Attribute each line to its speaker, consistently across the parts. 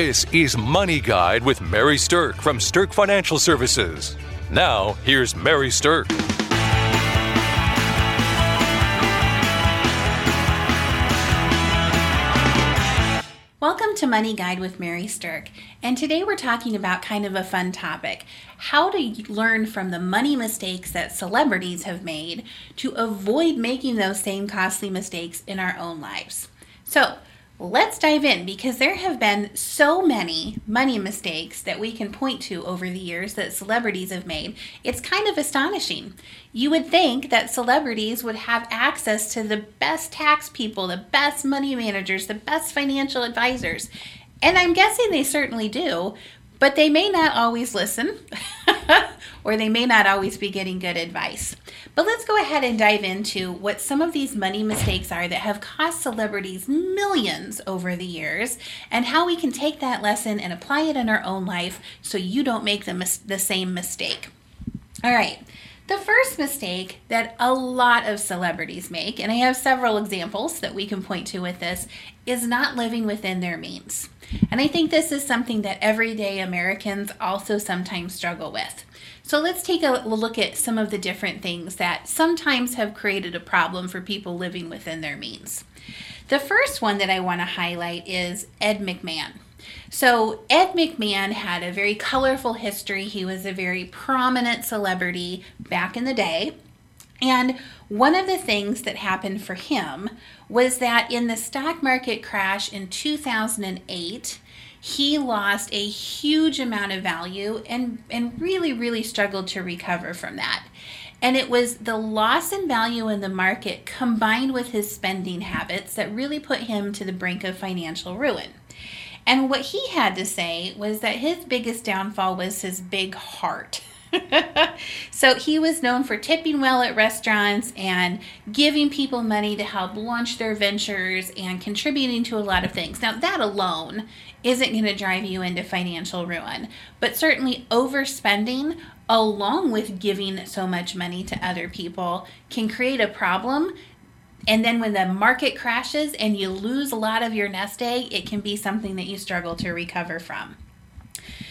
Speaker 1: This is Money Guide with Mary Sterk from Sterk Financial Services. Now, here's Mary Sterk.
Speaker 2: Welcome to Money Guide with Mary Sterk. And today we're talking about kind of a fun topic how to learn from the money mistakes that celebrities have made to avoid making those same costly mistakes in our own lives. So, Let's dive in because there have been so many money mistakes that we can point to over the years that celebrities have made. It's kind of astonishing. You would think that celebrities would have access to the best tax people, the best money managers, the best financial advisors. And I'm guessing they certainly do, but they may not always listen or they may not always be getting good advice. But let's go ahead and dive into what some of these money mistakes are that have cost celebrities millions over the years and how we can take that lesson and apply it in our own life so you don't make the, mis- the same mistake. All right. The first mistake that a lot of celebrities make, and I have several examples that we can point to with this, is not living within their means. And I think this is something that everyday Americans also sometimes struggle with. So let's take a look at some of the different things that sometimes have created a problem for people living within their means. The first one that I want to highlight is Ed McMahon. So, Ed McMahon had a very colorful history. He was a very prominent celebrity back in the day. And one of the things that happened for him was that in the stock market crash in 2008, he lost a huge amount of value and, and really, really struggled to recover from that. And it was the loss in value in the market combined with his spending habits that really put him to the brink of financial ruin. And what he had to say was that his biggest downfall was his big heart. so he was known for tipping well at restaurants and giving people money to help launch their ventures and contributing to a lot of things. Now, that alone isn't going to drive you into financial ruin, but certainly overspending along with giving so much money to other people can create a problem and then when the market crashes and you lose a lot of your nest egg, it can be something that you struggle to recover from.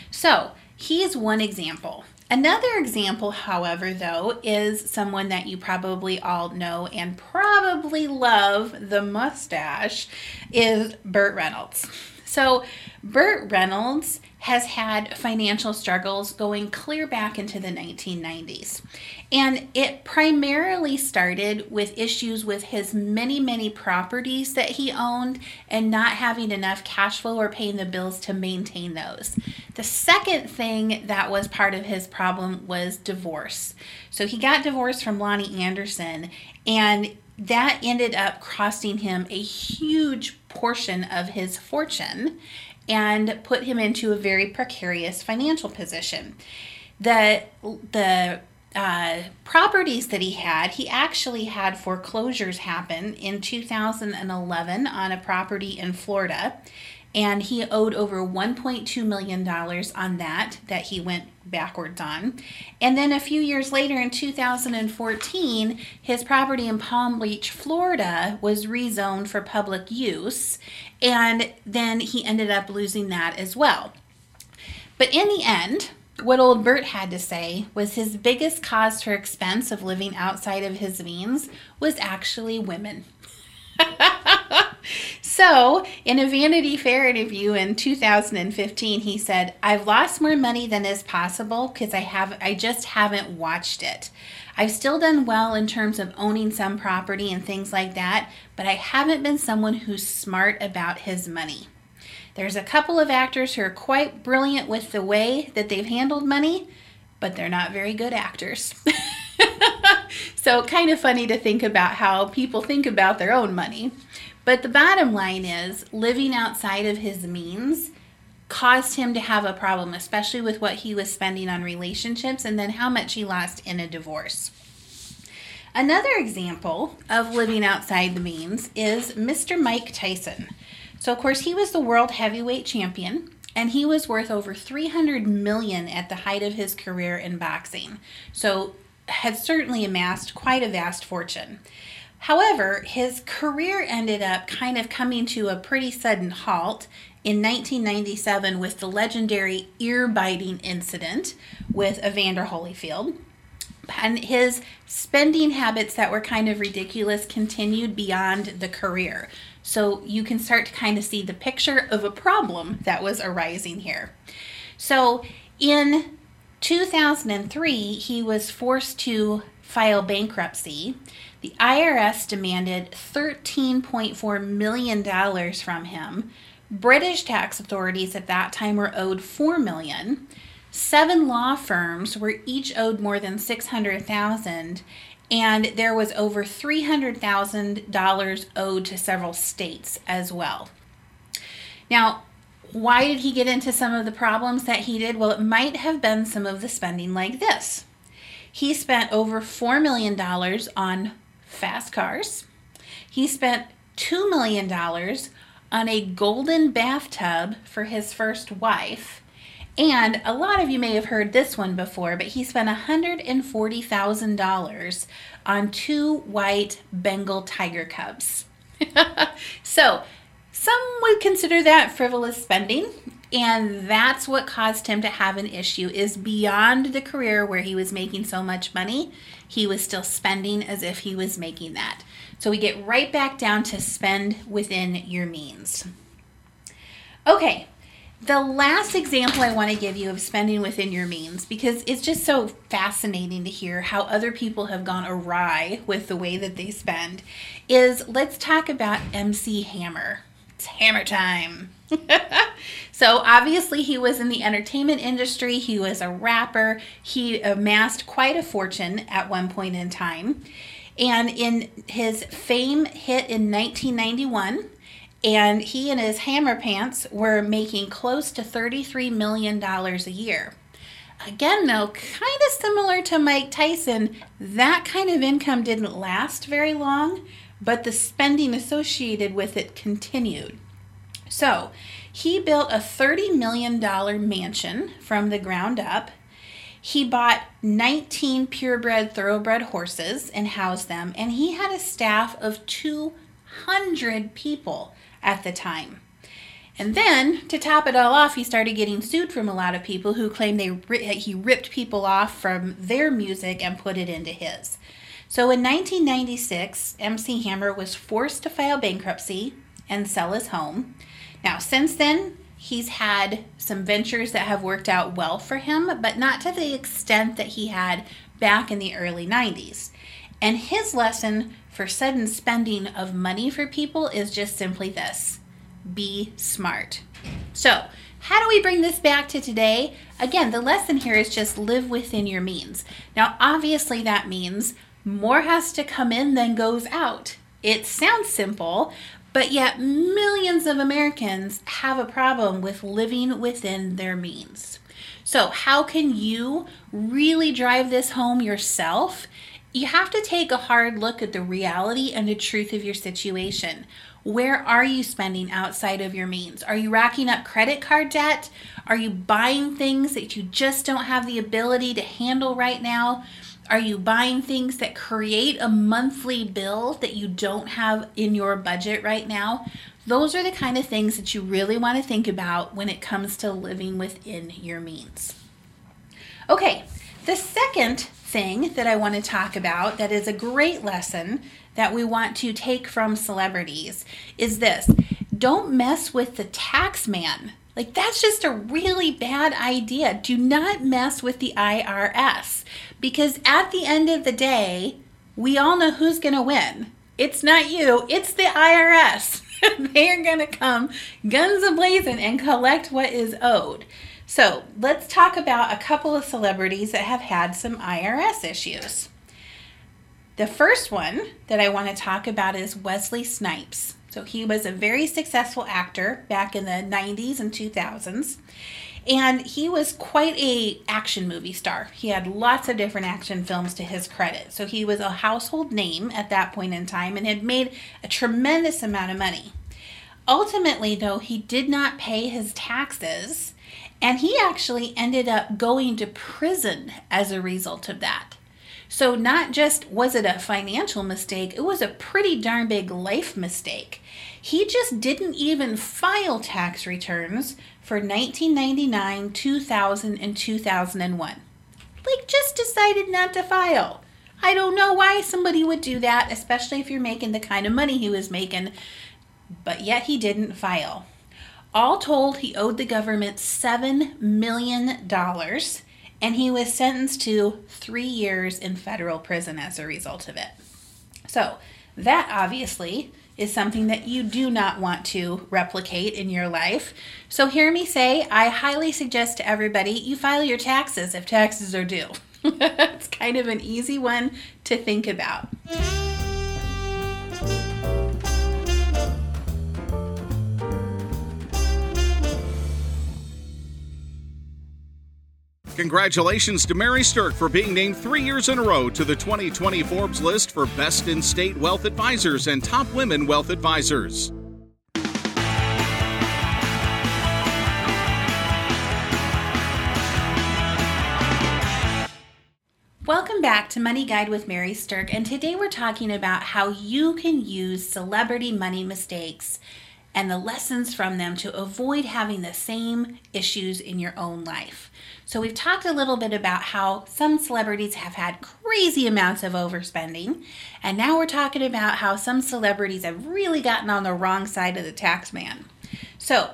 Speaker 2: So, he's one example. Another example, however, though, is someone that you probably all know and probably love the mustache is Burt Reynolds. So, Burt Reynolds has had financial struggles going clear back into the 1990s. And it primarily started with issues with his many, many properties that he owned and not having enough cash flow or paying the bills to maintain those. The second thing that was part of his problem was divorce. So he got divorced from Loni Anderson, and that ended up costing him a huge portion of his fortune and put him into a very precarious financial position. The the uh, properties that he had, he actually had foreclosures happen in 2011 on a property in Florida and he owed over 1.2 million dollars on that that he went backwards on and then a few years later in 2014 his property in palm beach florida was rezoned for public use and then he ended up losing that as well but in the end what old Burt had to say was his biggest cause for expense of living outside of his means was actually women. So, in a Vanity Fair interview in 2015, he said, "I've lost more money than is possible because I have I just haven't watched it. I've still done well in terms of owning some property and things like that, but I haven't been someone who's smart about his money." There's a couple of actors who are quite brilliant with the way that they've handled money, but they're not very good actors. so, kind of funny to think about how people think about their own money. But the bottom line is living outside of his means caused him to have a problem, especially with what he was spending on relationships and then how much he lost in a divorce. Another example of living outside the means is Mr. Mike Tyson. So, of course, he was the world heavyweight champion and he was worth over 300 million at the height of his career in boxing. So, had certainly amassed quite a vast fortune. However, his career ended up kind of coming to a pretty sudden halt in 1997 with the legendary ear biting incident with Evander Holyfield. And his spending habits that were kind of ridiculous continued beyond the career. So you can start to kind of see the picture of a problem that was arising here. So in 2003, he was forced to file bankruptcy. The IRS demanded $13.4 million from him. British tax authorities at that time were owed $4 million. Seven law firms were each owed more than 600,000 and there was over $300,000 owed to several states as well. Now, why did he get into some of the problems that he did? Well, it might have been some of the spending like this. He spent over $4 million on fast cars. He spent $2 million on a golden bathtub for his first wife. And a lot of you may have heard this one before, but he spent $140,000 on two white Bengal tiger cubs. so, some would consider that frivolous spending, and that's what caused him to have an issue is beyond the career where he was making so much money, he was still spending as if he was making that. So we get right back down to spend within your means. Okay, the last example I want to give you of spending within your means, because it's just so fascinating to hear how other people have gone awry with the way that they spend, is let's talk about MC Hammer. It's hammer time. so, obviously, he was in the entertainment industry. He was a rapper. He amassed quite a fortune at one point in time. And in his fame hit in 1991, and he and his hammer pants were making close to $33 million a year. Again, though, kind of similar to Mike Tyson, that kind of income didn't last very long but the spending associated with it continued. So he built a $30 million mansion from the ground up. He bought 19 purebred thoroughbred horses and housed them, and he had a staff of 200 people at the time. And then, to top it all off, he started getting sued from a lot of people who claimed they he ripped people off from their music and put it into his. So in 1996, MC Hammer was forced to file bankruptcy and sell his home. Now, since then, he's had some ventures that have worked out well for him, but not to the extent that he had back in the early 90s. And his lesson for sudden spending of money for people is just simply this be smart. So, how do we bring this back to today? Again, the lesson here is just live within your means. Now, obviously, that means more has to come in than goes out. It sounds simple, but yet millions of Americans have a problem with living within their means. So, how can you really drive this home yourself? You have to take a hard look at the reality and the truth of your situation. Where are you spending outside of your means? Are you racking up credit card debt? Are you buying things that you just don't have the ability to handle right now? Are you buying things that create a monthly bill that you don't have in your budget right now? Those are the kind of things that you really want to think about when it comes to living within your means. Okay, the second thing that I want to talk about that is a great lesson that we want to take from celebrities is this don't mess with the tax man. Like, that's just a really bad idea. Do not mess with the IRS because at the end of the day, we all know who's going to win. It's not you, it's the IRS. they are going to come guns a blazing and collect what is owed. So, let's talk about a couple of celebrities that have had some IRS issues. The first one that I want to talk about is Wesley Snipes. So he was a very successful actor back in the 90s and 2000s. And he was quite a action movie star. He had lots of different action films to his credit. So he was a household name at that point in time and had made a tremendous amount of money. Ultimately, though, he did not pay his taxes and he actually ended up going to prison as a result of that. So, not just was it a financial mistake, it was a pretty darn big life mistake. He just didn't even file tax returns for 1999, 2000, and 2001. Like, just decided not to file. I don't know why somebody would do that, especially if you're making the kind of money he was making, but yet he didn't file. All told, he owed the government $7 million and he was sentenced to three years in federal prison as a result of it. So, that obviously is something that you do not want to replicate in your life. So, hear me say, I highly suggest to everybody you file your taxes if taxes are due. it's kind of an easy one to think about.
Speaker 3: Congratulations to Mary Sterk for being named three years in a row to the 2020 Forbes list for Best in State Wealth Advisors and Top Women Wealth Advisors.
Speaker 2: Welcome back to Money Guide with Mary Sterk, and today we're talking about how you can use celebrity money mistakes and the lessons from them to avoid having the same issues in your own life. So, we've talked a little bit about how some celebrities have had crazy amounts of overspending, and now we're talking about how some celebrities have really gotten on the wrong side of the tax man. So,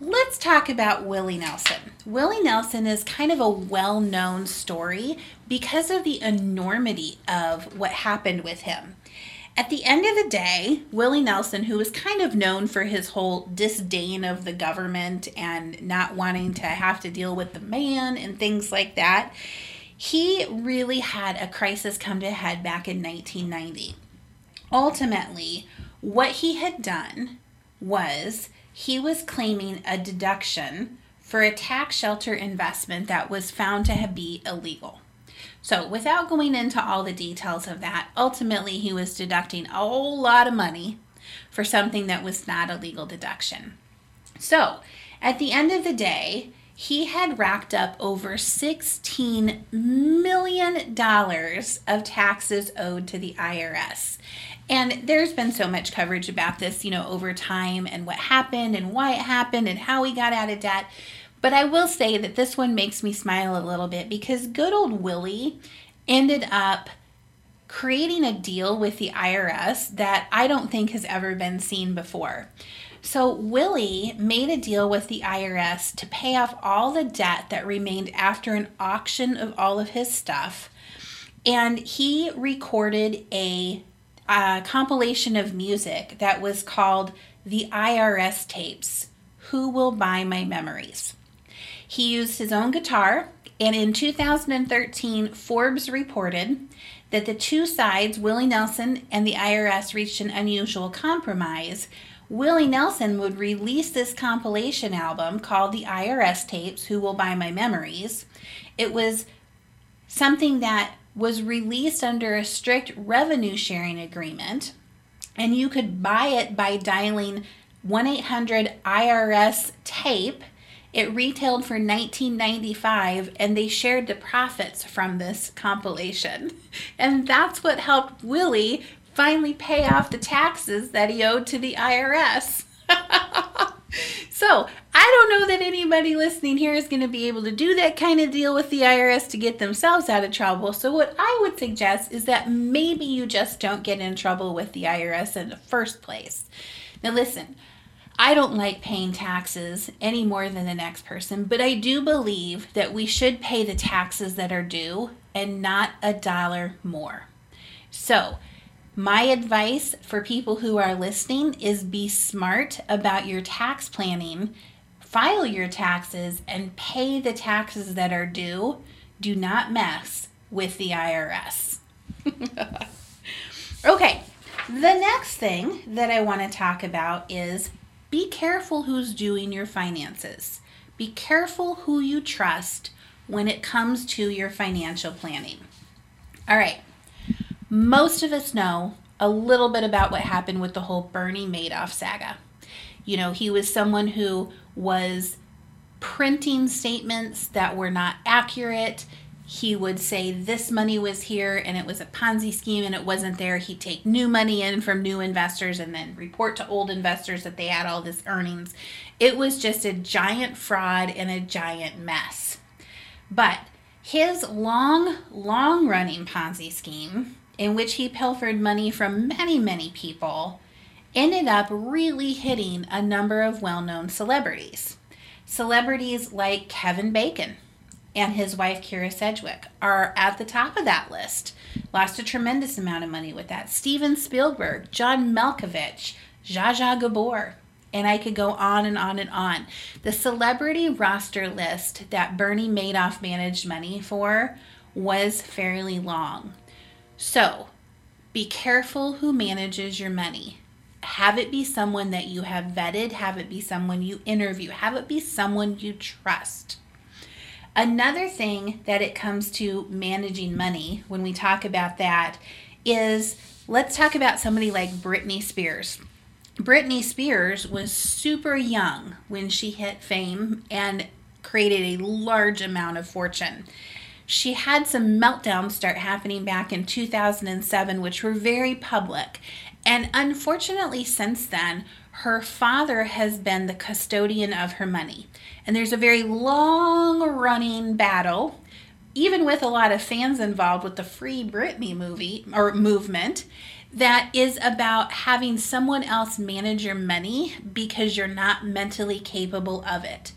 Speaker 2: let's talk about Willie Nelson. Willie Nelson is kind of a well known story because of the enormity of what happened with him. At the end of the day, Willie Nelson, who was kind of known for his whole disdain of the government and not wanting to have to deal with the man and things like that, he really had a crisis come to head back in 1990. Ultimately, what he had done was he was claiming a deduction for a tax shelter investment that was found to be illegal. So, without going into all the details of that, ultimately he was deducting a whole lot of money for something that was not a legal deduction. So, at the end of the day, he had racked up over $16 million of taxes owed to the IRS. And there's been so much coverage about this, you know, over time and what happened and why it happened and how he got out of debt. But I will say that this one makes me smile a little bit because good old Willie ended up creating a deal with the IRS that I don't think has ever been seen before. So, Willie made a deal with the IRS to pay off all the debt that remained after an auction of all of his stuff. And he recorded a, a compilation of music that was called the IRS Tapes Who Will Buy My Memories? He used his own guitar, and in 2013, Forbes reported that the two sides, Willie Nelson and the IRS, reached an unusual compromise. Willie Nelson would release this compilation album called The IRS Tapes Who Will Buy My Memories. It was something that was released under a strict revenue sharing agreement, and you could buy it by dialing 1 800 IRS tape it retailed for 1995 and they shared the profits from this compilation. And that's what helped Willie finally pay off the taxes that he owed to the IRS. so, I don't know that anybody listening here is going to be able to do that kind of deal with the IRS to get themselves out of trouble. So, what I would suggest is that maybe you just don't get in trouble with the IRS in the first place. Now, listen, I don't like paying taxes any more than the next person, but I do believe that we should pay the taxes that are due and not a dollar more. So, my advice for people who are listening is be smart about your tax planning, file your taxes, and pay the taxes that are due. Do not mess with the IRS. okay, the next thing that I want to talk about is be careful who's doing your finances. Be careful who you trust when it comes to your financial planning. All right, most of us know a little bit about what happened with the whole Bernie Madoff saga. You know, he was someone who was printing statements that were not accurate. He would say this money was here and it was a Ponzi scheme and it wasn't there. He'd take new money in from new investors and then report to old investors that they had all this earnings. It was just a giant fraud and a giant mess. But his long, long running Ponzi scheme, in which he pilfered money from many, many people, ended up really hitting a number of well known celebrities. Celebrities like Kevin Bacon and his wife Kyra Sedgwick are at the top of that list. Lost a tremendous amount of money with that. Steven Spielberg, John Malkovich, Zsa Zsa Gabor, and I could go on and on and on. The celebrity roster list that Bernie Madoff managed money for was fairly long. So, be careful who manages your money. Have it be someone that you have vetted, have it be someone you interview, have it be someone you trust. Another thing that it comes to managing money when we talk about that is let's talk about somebody like Britney Spears. Britney Spears was super young when she hit fame and created a large amount of fortune. She had some meltdowns start happening back in 2007, which were very public. And unfortunately, since then, her father has been the custodian of her money. And there's a very long running battle, even with a lot of fans involved with the Free Britney movie or movement, that is about having someone else manage your money because you're not mentally capable of it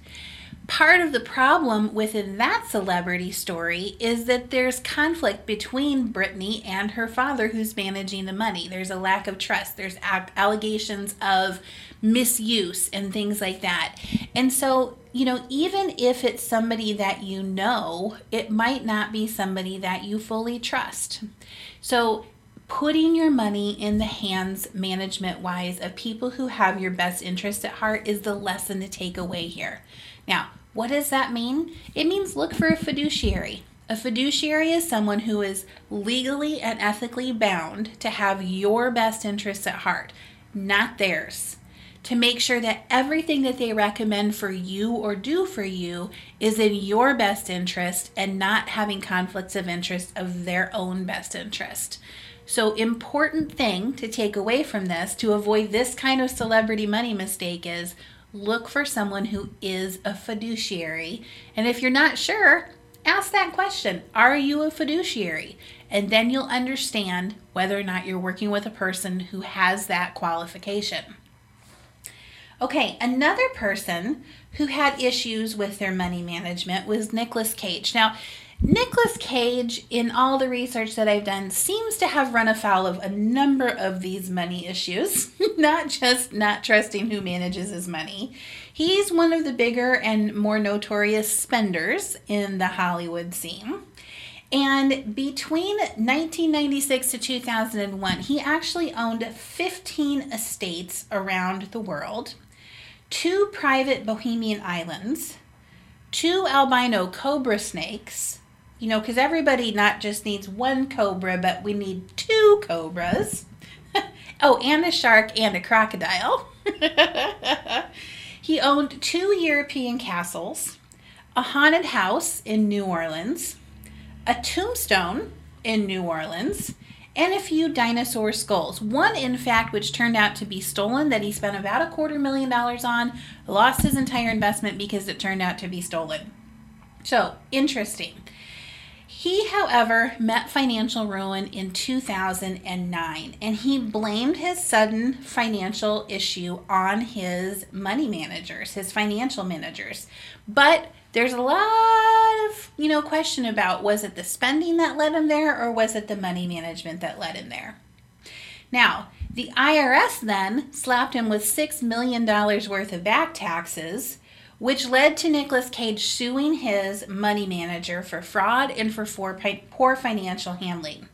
Speaker 2: part of the problem within that celebrity story is that there's conflict between Britney and her father who's managing the money. There's a lack of trust, there's allegations of misuse and things like that. And so, you know, even if it's somebody that you know, it might not be somebody that you fully trust. So, putting your money in the hands management wise of people who have your best interest at heart is the lesson to take away here. Now, what does that mean? It means look for a fiduciary. A fiduciary is someone who is legally and ethically bound to have your best interests at heart, not theirs. To make sure that everything that they recommend for you or do for you is in your best interest and not having conflicts of interest of their own best interest. So, important thing to take away from this to avoid this kind of celebrity money mistake is look for someone who is a fiduciary. And if you're not sure, ask that question Are you a fiduciary? And then you'll understand whether or not you're working with a person who has that qualification. Okay, another person who had issues with their money management was Nicolas Cage. Now, Nicolas Cage, in all the research that I've done, seems to have run afoul of a number of these money issues, not just not trusting who manages his money. He's one of the bigger and more notorious spenders in the Hollywood scene. And between 1996 to 2001, he actually owned 15 estates around the world, two private Bohemian islands, two albino cobra snakes, you know, because everybody not just needs one cobra, but we need two cobras. oh, and a shark and a crocodile. he owned two European castles, a haunted house in New Orleans, a tombstone in New Orleans, and a few dinosaur skulls. One, in fact, which turned out to be stolen, that he spent about a quarter million dollars on, lost his entire investment because it turned out to be stolen. So, interesting. He, however, met financial ruin in 2009 and he blamed his sudden financial issue on his money managers, his financial managers. But there's a lot of, you know, question about was it the spending that led him there or was it the money management that led him there? Now, the IRS then slapped him with $6 million worth of back taxes which led to Nicolas Cage suing his money manager for fraud and for poor financial handling.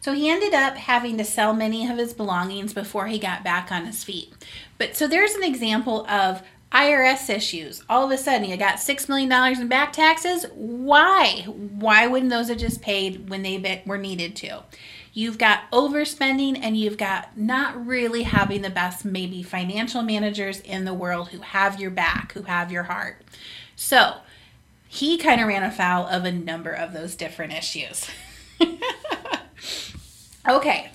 Speaker 2: So he ended up having to sell many of his belongings before he got back on his feet. But so there's an example of IRS issues. All of a sudden, you got $6 million in back taxes. Why? Why wouldn't those have just paid when they were needed to? You've got overspending and you've got not really having the best, maybe, financial managers in the world who have your back, who have your heart. So, he kind of ran afoul of a number of those different issues. okay,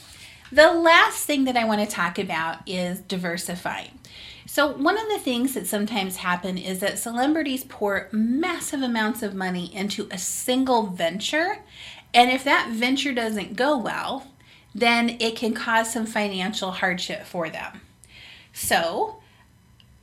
Speaker 2: the last thing that I want to talk about is diversifying. So, one of the things that sometimes happen is that celebrities pour massive amounts of money into a single venture, and if that venture doesn't go well, then it can cause some financial hardship for them. So,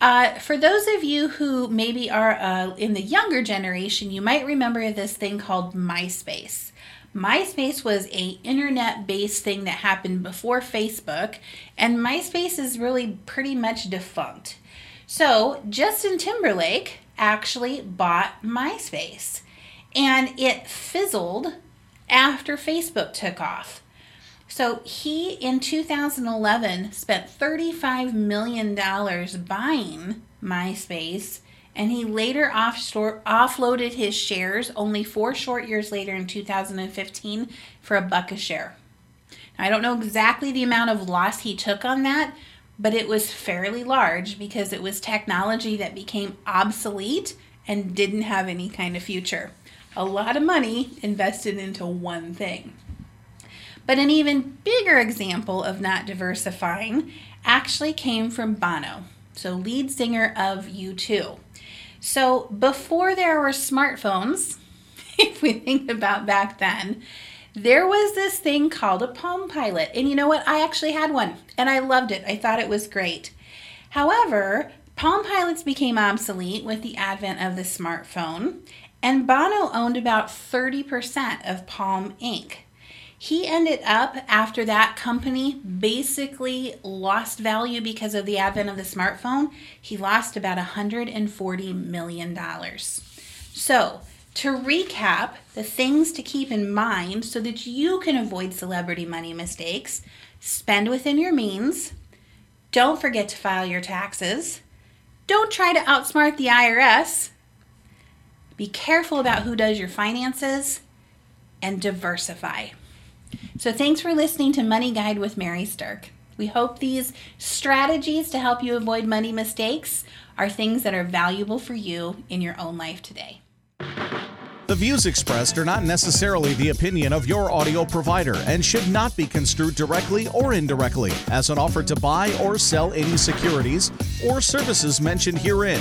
Speaker 2: uh, for those of you who maybe are uh, in the younger generation, you might remember this thing called MySpace. MySpace was a internet-based thing that happened before Facebook, and MySpace is really pretty much defunct. So Justin Timberlake actually bought MySpace, and it fizzled after Facebook took off. So he in 2011 spent 35 million dollars buying MySpace and he later offloaded his shares only 4 short years later in 2015 for a buck a share. I don't know exactly the amount of loss he took on that, but it was fairly large because it was technology that became obsolete and didn't have any kind of future. A lot of money invested into one thing. But an even bigger example of not diversifying actually came from Bono, so lead singer of U2. So before there were smartphones, if we think about back then, there was this thing called a Palm Pilot. And you know what? I actually had one and I loved it. I thought it was great. However, Palm Pilots became obsolete with the advent of the smartphone, and Bono owned about 30% of Palm Inc. He ended up, after that company basically lost value because of the advent of the smartphone, he lost about $140 million. So, to recap, the things to keep in mind so that you can avoid celebrity money mistakes spend within your means, don't forget to file your taxes, don't try to outsmart the IRS, be careful about who does your finances, and diversify. So, thanks for listening to Money Guide with Mary Sterk. We hope these strategies to help you avoid money mistakes are things that are valuable for you in your own life today.
Speaker 4: The views expressed are not necessarily the opinion of your audio provider and should not be construed directly or indirectly as an offer to buy or sell any securities or services mentioned herein.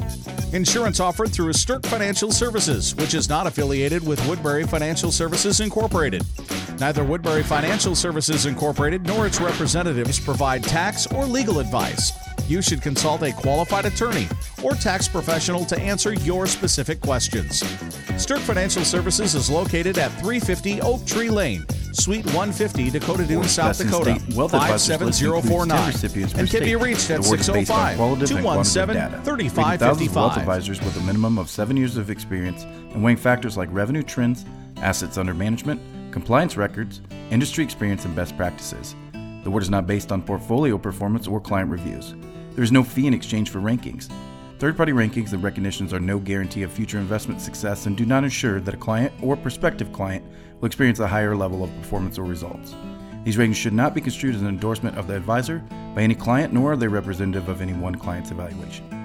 Speaker 4: Insurance offered through Sterk Financial Services, which is not affiliated with Woodbury Financial Services Incorporated. Neither Woodbury Financial Services Incorporated nor its representatives provide tax or legal advice. You should consult a qualified attorney or tax professional to answer your specific questions. Sterk Financial Services is located at 350 Oak Tree Lane, Suite 150, Dakota Dunes, South Dakota, 57049, and can be reached at 605 217 3555.
Speaker 5: Wealth advisors with a minimum of seven years of experience and weighing factors like revenue trends, assets under management, compliance records, industry experience, and best practices. The word is not based on portfolio performance or client reviews. There is no fee in exchange for rankings. Third party rankings and recognitions are no guarantee of future investment success and do not ensure that a client or prospective client will experience a higher level of performance or results. These ratings should not be construed as an endorsement of the advisor by any client, nor are they representative of any one client's evaluation.